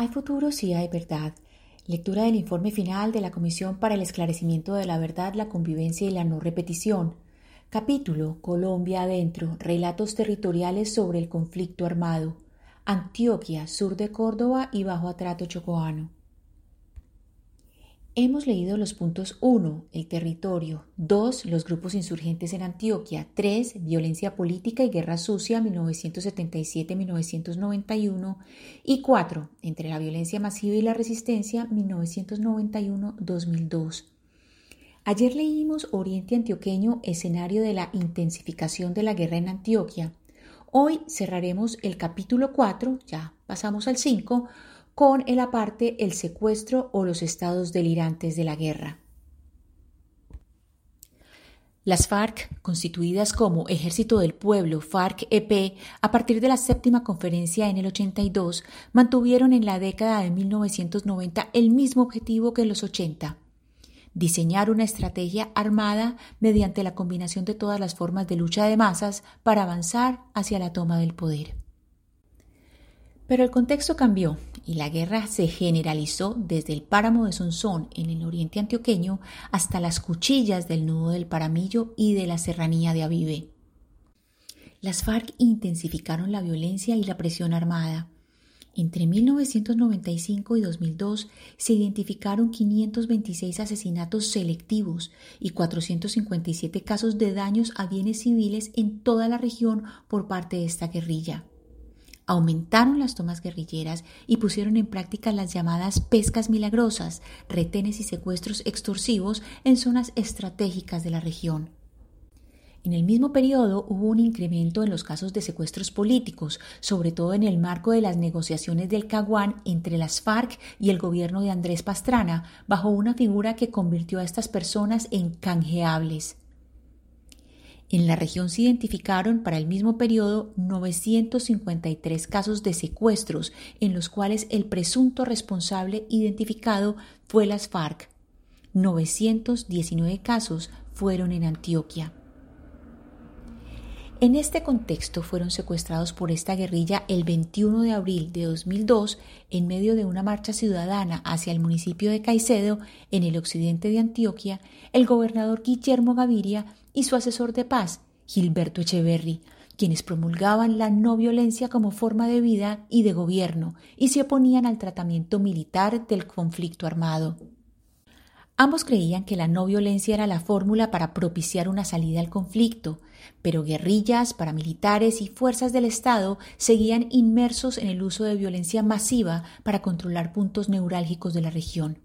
Hay futuro si hay verdad. Lectura del informe final de la Comisión para el Esclarecimiento de la Verdad, la Convivencia y la No Repetición. Capítulo Colombia adentro. Relatos territoriales sobre el conflicto armado. Antioquia, sur de Córdoba y bajo atrato chocoano. Hemos leído los puntos 1, el territorio, 2, los grupos insurgentes en Antioquia, 3, violencia política y guerra sucia 1977-1991 y 4, entre la violencia masiva y la resistencia 1991-2002. Ayer leímos Oriente Antioqueño, escenario de la intensificación de la guerra en Antioquia. Hoy cerraremos el capítulo 4, ya pasamos al 5, con el aparte el secuestro o los estados delirantes de la guerra. Las FARC, constituidas como Ejército del Pueblo, FARC-EP, a partir de la séptima conferencia en el 82, mantuvieron en la década de 1990 el mismo objetivo que en los 80, diseñar una estrategia armada mediante la combinación de todas las formas de lucha de masas para avanzar hacia la toma del poder. Pero el contexto cambió y la guerra se generalizó desde el páramo de Sonsón en el oriente antioqueño hasta las cuchillas del nudo del Paramillo y de la serranía de Avive. Las FARC intensificaron la violencia y la presión armada. Entre 1995 y 2002 se identificaron 526 asesinatos selectivos y 457 casos de daños a bienes civiles en toda la región por parte de esta guerrilla aumentaron las tomas guerrilleras y pusieron en práctica las llamadas pescas milagrosas, retenes y secuestros extorsivos en zonas estratégicas de la región. En el mismo periodo hubo un incremento en los casos de secuestros políticos, sobre todo en el marco de las negociaciones del Caguán entre las FARC y el gobierno de Andrés Pastrana, bajo una figura que convirtió a estas personas en canjeables. En la región se identificaron para el mismo periodo 953 casos de secuestros en los cuales el presunto responsable identificado fue las FARC. 919 casos fueron en Antioquia. En este contexto fueron secuestrados por esta guerrilla el 21 de abril de 2002 en medio de una marcha ciudadana hacia el municipio de Caicedo, en el occidente de Antioquia, el gobernador Guillermo Gaviria y su asesor de paz, Gilberto Echeverry, quienes promulgaban la no violencia como forma de vida y de gobierno y se oponían al tratamiento militar del conflicto armado. Ambos creían que la no violencia era la fórmula para propiciar una salida al conflicto, pero guerrillas, paramilitares y fuerzas del Estado seguían inmersos en el uso de violencia masiva para controlar puntos neurálgicos de la región.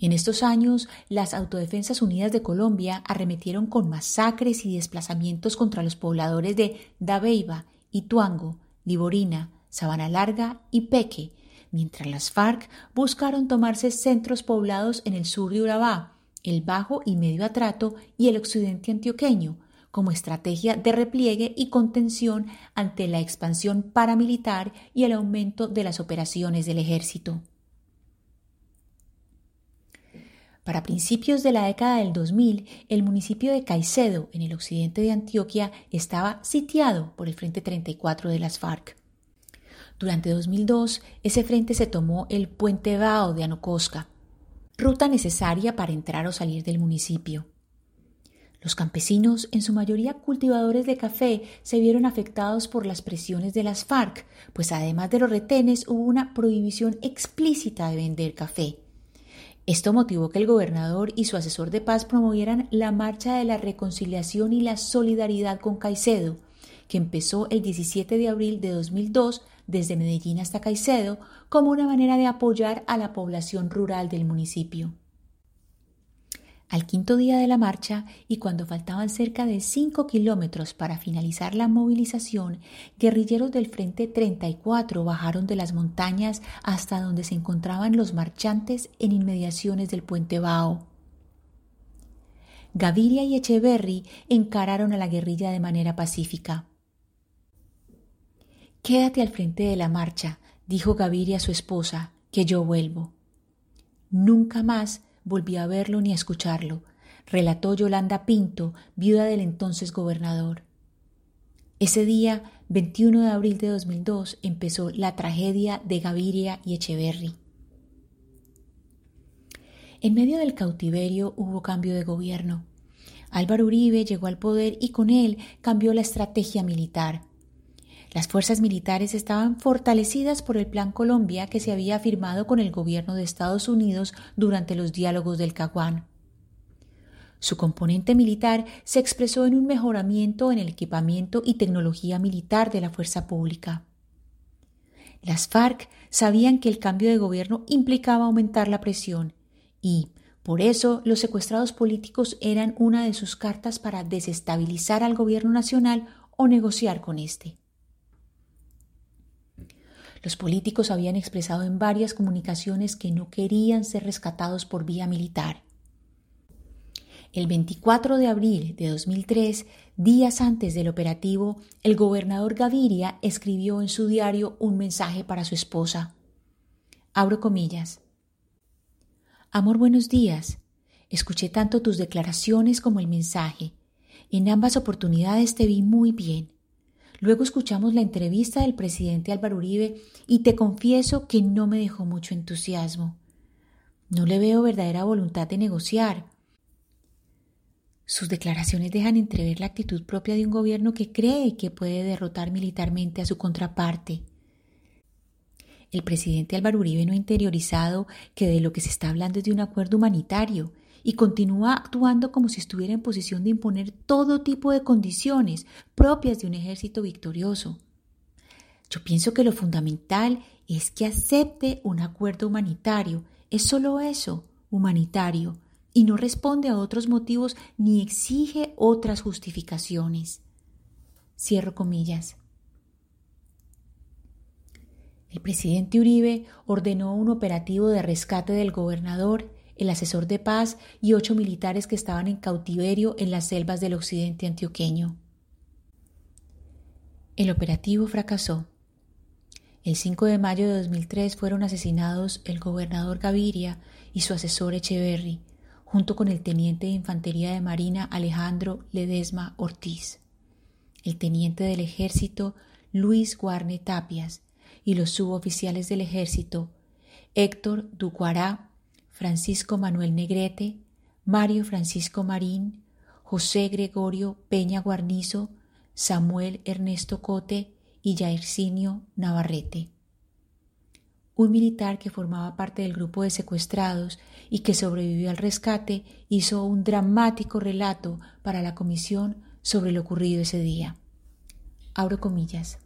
En estos años, las Autodefensas Unidas de Colombia arremetieron con masacres y desplazamientos contra los pobladores de Dabeiba, Ituango, Liborina, Sabana Larga y Peque, mientras las FARC buscaron tomarse centros poblados en el sur de Urabá, el Bajo y Medio Atrato y el occidente antioqueño, como estrategia de repliegue y contención ante la expansión paramilitar y el aumento de las operaciones del ejército. Para principios de la década del 2000, el municipio de Caicedo, en el occidente de Antioquia, estaba sitiado por el Frente 34 de las FARC. Durante 2002, ese frente se tomó el Puente Bao de Anocosca, ruta necesaria para entrar o salir del municipio. Los campesinos, en su mayoría cultivadores de café, se vieron afectados por las presiones de las FARC, pues además de los retenes hubo una prohibición explícita de vender café. Esto motivó que el gobernador y su asesor de paz promovieran la Marcha de la Reconciliación y la Solidaridad con Caicedo, que empezó el 17 de abril de 2002 desde Medellín hasta Caicedo como una manera de apoyar a la población rural del municipio. Al quinto día de la marcha y cuando faltaban cerca de cinco kilómetros para finalizar la movilización, guerrilleros del Frente 34 bajaron de las montañas hasta donde se encontraban los marchantes en inmediaciones del puente Bao. Gaviria y Echeverry encararon a la guerrilla de manera pacífica. Quédate al frente de la marcha, dijo Gaviria a su esposa, que yo vuelvo. Nunca más volví a verlo ni a escucharlo, relató Yolanda Pinto, viuda del entonces gobernador. Ese día, 21 de abril de 2002, empezó la tragedia de Gaviria y Echeverry. En medio del cautiverio hubo cambio de gobierno. Álvaro Uribe llegó al poder y con él cambió la estrategia militar. Las fuerzas militares estaban fortalecidas por el Plan Colombia que se había firmado con el gobierno de Estados Unidos durante los diálogos del Caguán. Su componente militar se expresó en un mejoramiento en el equipamiento y tecnología militar de la fuerza pública. Las FARC sabían que el cambio de gobierno implicaba aumentar la presión y, por eso, los secuestrados políticos eran una de sus cartas para desestabilizar al gobierno nacional o negociar con éste. Los políticos habían expresado en varias comunicaciones que no querían ser rescatados por vía militar. El 24 de abril de 2003, días antes del operativo, el gobernador Gaviria escribió en su diario un mensaje para su esposa. Abro comillas. Amor, buenos días. Escuché tanto tus declaraciones como el mensaje. En ambas oportunidades te vi muy bien. Luego escuchamos la entrevista del presidente Álvaro Uribe y te confieso que no me dejó mucho entusiasmo. No le veo verdadera voluntad de negociar. Sus declaraciones dejan entrever la actitud propia de un gobierno que cree que puede derrotar militarmente a su contraparte. El presidente Álvaro Uribe no ha interiorizado que de lo que se está hablando es de un acuerdo humanitario y continúa actuando como si estuviera en posición de imponer todo tipo de condiciones propias de un ejército victorioso. Yo pienso que lo fundamental es que acepte un acuerdo humanitario. Es solo eso, humanitario, y no responde a otros motivos ni exige otras justificaciones. Cierro comillas. El presidente Uribe ordenó un operativo de rescate del gobernador, el asesor de paz y ocho militares que estaban en cautiverio en las selvas del occidente antioqueño. El operativo fracasó. El 5 de mayo de 2003 fueron asesinados el gobernador Gaviria y su asesor Echeverry, junto con el teniente de Infantería de Marina Alejandro Ledesma Ortiz, el teniente del ejército Luis Guarne Tapias y los suboficiales del ejército Héctor Ducuará, Francisco Manuel Negrete, Mario Francisco Marín, José Gregorio Peña Guarnizo, Samuel Ernesto Cote y Jairzinio Navarrete un militar que formaba parte del grupo de secuestrados y que sobrevivió al rescate hizo un dramático relato para la comisión sobre lo ocurrido ese día. Abro comillas.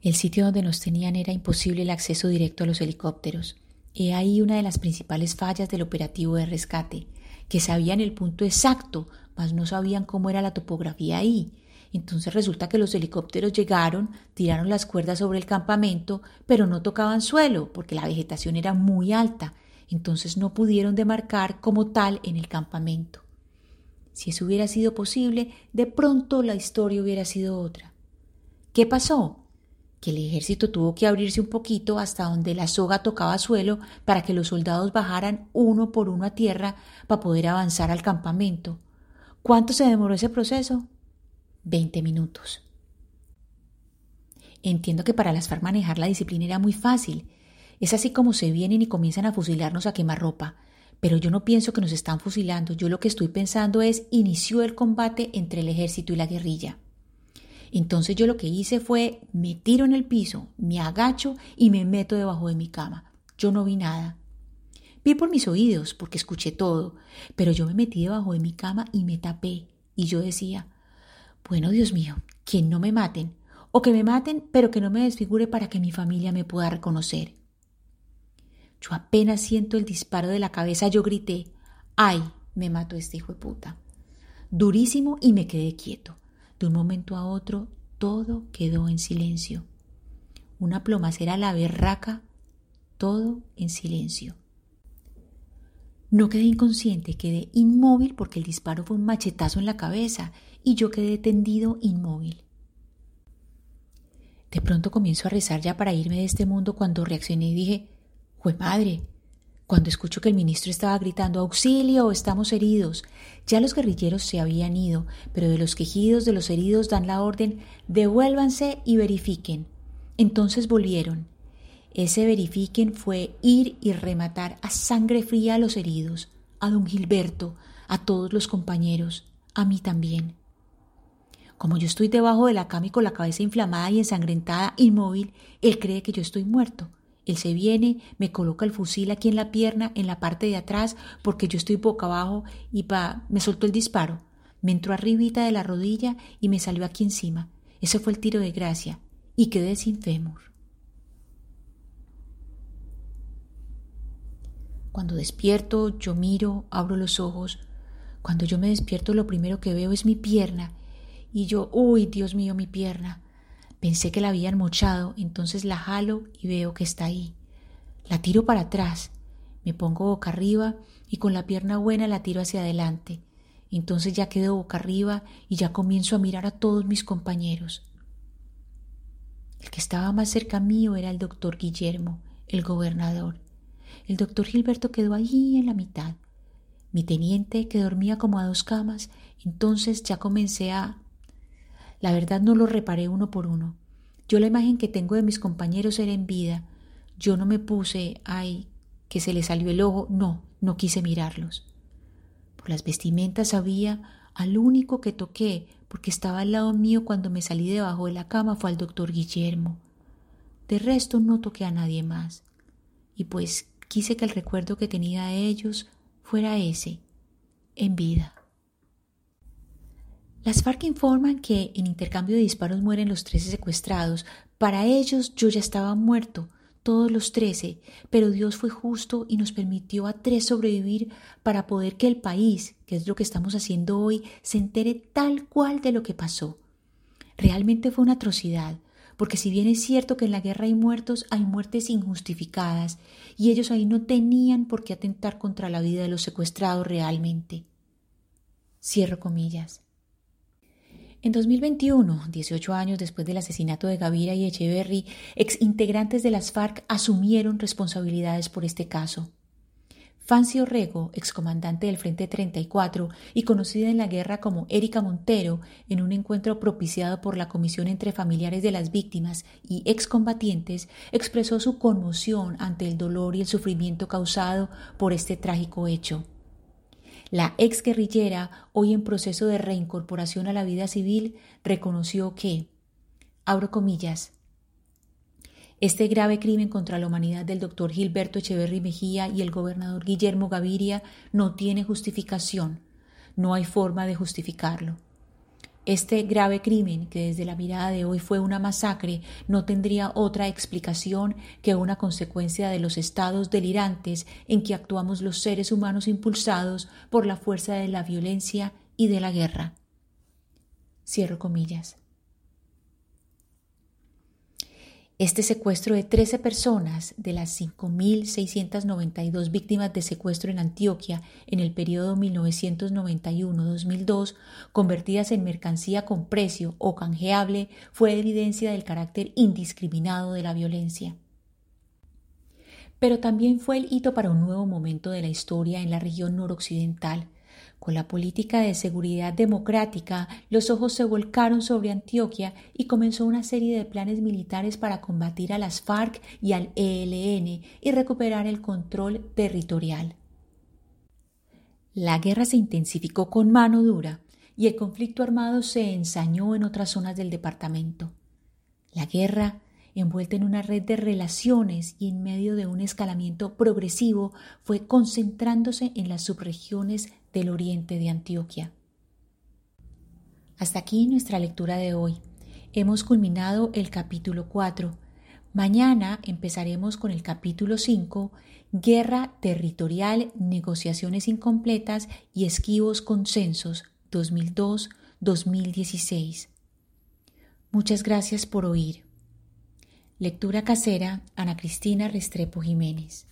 El sitio donde nos tenían era imposible el acceso directo a los helicópteros. He ahí una de las principales fallas del operativo de rescate, que sabían el punto exacto, mas no sabían cómo era la topografía ahí, entonces resulta que los helicópteros llegaron, tiraron las cuerdas sobre el campamento, pero no tocaban suelo porque la vegetación era muy alta, entonces no pudieron demarcar como tal en el campamento. Si eso hubiera sido posible, de pronto la historia hubiera sido otra. ¿Qué pasó? Que el ejército tuvo que abrirse un poquito hasta donde la soga tocaba suelo para que los soldados bajaran uno por uno a tierra para poder avanzar al campamento. ¿Cuánto se demoró ese proceso? 20 minutos. Entiendo que para las FARC manejar la disciplina era muy fácil. Es así como se vienen y comienzan a fusilarnos a quemar ropa. Pero yo no pienso que nos están fusilando. Yo lo que estoy pensando es inició el combate entre el ejército y la guerrilla. Entonces yo lo que hice fue me tiro en el piso, me agacho y me meto debajo de mi cama. Yo no vi nada. Vi por mis oídos porque escuché todo, pero yo me metí debajo de mi cama y me tapé. Y yo decía, bueno, Dios mío, que no me maten, o que me maten, pero que no me desfigure para que mi familia me pueda reconocer. Yo apenas siento el disparo de la cabeza, yo grité, ¡ay! Me mató este hijo de puta. Durísimo y me quedé quieto. De un momento a otro, todo quedó en silencio. Una plomacera a la berraca, todo en silencio. No quedé inconsciente, quedé inmóvil porque el disparo fue un machetazo en la cabeza y yo quedé tendido inmóvil. De pronto comienzo a rezar ya para irme de este mundo cuando reaccioné y dije, ¡Jue madre! Cuando escucho que el ministro estaba gritando auxilio, estamos heridos. Ya los guerrilleros se habían ido, pero de los quejidos de los heridos dan la orden devuélvanse y verifiquen. Entonces volvieron. Ese verifiquen fue ir y rematar a sangre fría a los heridos, a don Gilberto, a todos los compañeros, a mí también. Como yo estoy debajo de la cama y con la cabeza inflamada y ensangrentada, inmóvil, él cree que yo estoy muerto. Él se viene, me coloca el fusil aquí en la pierna, en la parte de atrás, porque yo estoy boca abajo y pa, me soltó el disparo. Me entró arribita de la rodilla y me salió aquí encima. Ese fue el tiro de gracia. Y quedé sin fémur. Cuando despierto, yo miro, abro los ojos. Cuando yo me despierto, lo primero que veo es mi pierna. Y yo, uy, Dios mío, mi pierna. Pensé que la habían mochado, entonces la jalo y veo que está ahí. La tiro para atrás, me pongo boca arriba y con la pierna buena la tiro hacia adelante. Entonces ya quedo boca arriba y ya comienzo a mirar a todos mis compañeros. El que estaba más cerca mío era el doctor Guillermo, el gobernador. El doctor Gilberto quedó allí en la mitad. Mi teniente, que dormía como a dos camas, entonces ya comencé a la verdad no lo reparé uno por uno. Yo la imagen que tengo de mis compañeros era en vida. Yo no me puse, ay, que se le salió el ojo, no, no quise mirarlos. Por las vestimentas sabía al único que toqué, porque estaba al lado mío cuando me salí debajo de la cama, fue al doctor Guillermo. De resto no toqué a nadie más. Y pues quise que el recuerdo que tenía de ellos fuera ese, en vida. Las FARC informan que en intercambio de disparos mueren los trece secuestrados. Para ellos yo ya estaba muerto, todos los trece, pero Dios fue justo y nos permitió a tres sobrevivir para poder que el país, que es lo que estamos haciendo hoy, se entere tal cual de lo que pasó. Realmente fue una atrocidad, porque si bien es cierto que en la guerra hay muertos, hay muertes injustificadas, y ellos ahí no tenían por qué atentar contra la vida de los secuestrados realmente. Cierro comillas. En 2021, 18 años después del asesinato de Gavira y Echeverry, ex integrantes de las FARC asumieron responsabilidades por este caso. Fancy Orrego, excomandante del Frente 34 y conocida en la guerra como Erika Montero, en un encuentro propiciado por la Comisión entre Familiares de las Víctimas y excombatientes, expresó su conmoción ante el dolor y el sufrimiento causado por este trágico hecho. La ex guerrillera, hoy en proceso de reincorporación a la vida civil, reconoció que, abro comillas, este grave crimen contra la humanidad del doctor Gilberto Echeverry Mejía y el gobernador Guillermo Gaviria no tiene justificación. No hay forma de justificarlo. Este grave crimen, que desde la mirada de hoy fue una masacre, no tendría otra explicación que una consecuencia de los estados delirantes en que actuamos los seres humanos impulsados por la fuerza de la violencia y de la guerra. Cierro comillas. Este secuestro de 13 personas de las 5.692 víctimas de secuestro en Antioquia en el periodo 1991-2002, convertidas en mercancía con precio o canjeable, fue evidencia del carácter indiscriminado de la violencia. Pero también fue el hito para un nuevo momento de la historia en la región noroccidental, con la política de seguridad democrática, los ojos se volcaron sobre Antioquia y comenzó una serie de planes militares para combatir a las FARC y al ELN y recuperar el control territorial. La guerra se intensificó con mano dura y el conflicto armado se ensañó en otras zonas del departamento. La guerra envuelta en una red de relaciones y en medio de un escalamiento progresivo, fue concentrándose en las subregiones del oriente de Antioquia. Hasta aquí nuestra lectura de hoy. Hemos culminado el capítulo 4. Mañana empezaremos con el capítulo 5, Guerra Territorial, Negociaciones Incompletas y Esquivos Consensos 2002-2016. Muchas gracias por oír. Lectura casera, Ana Cristina Restrepo Jiménez.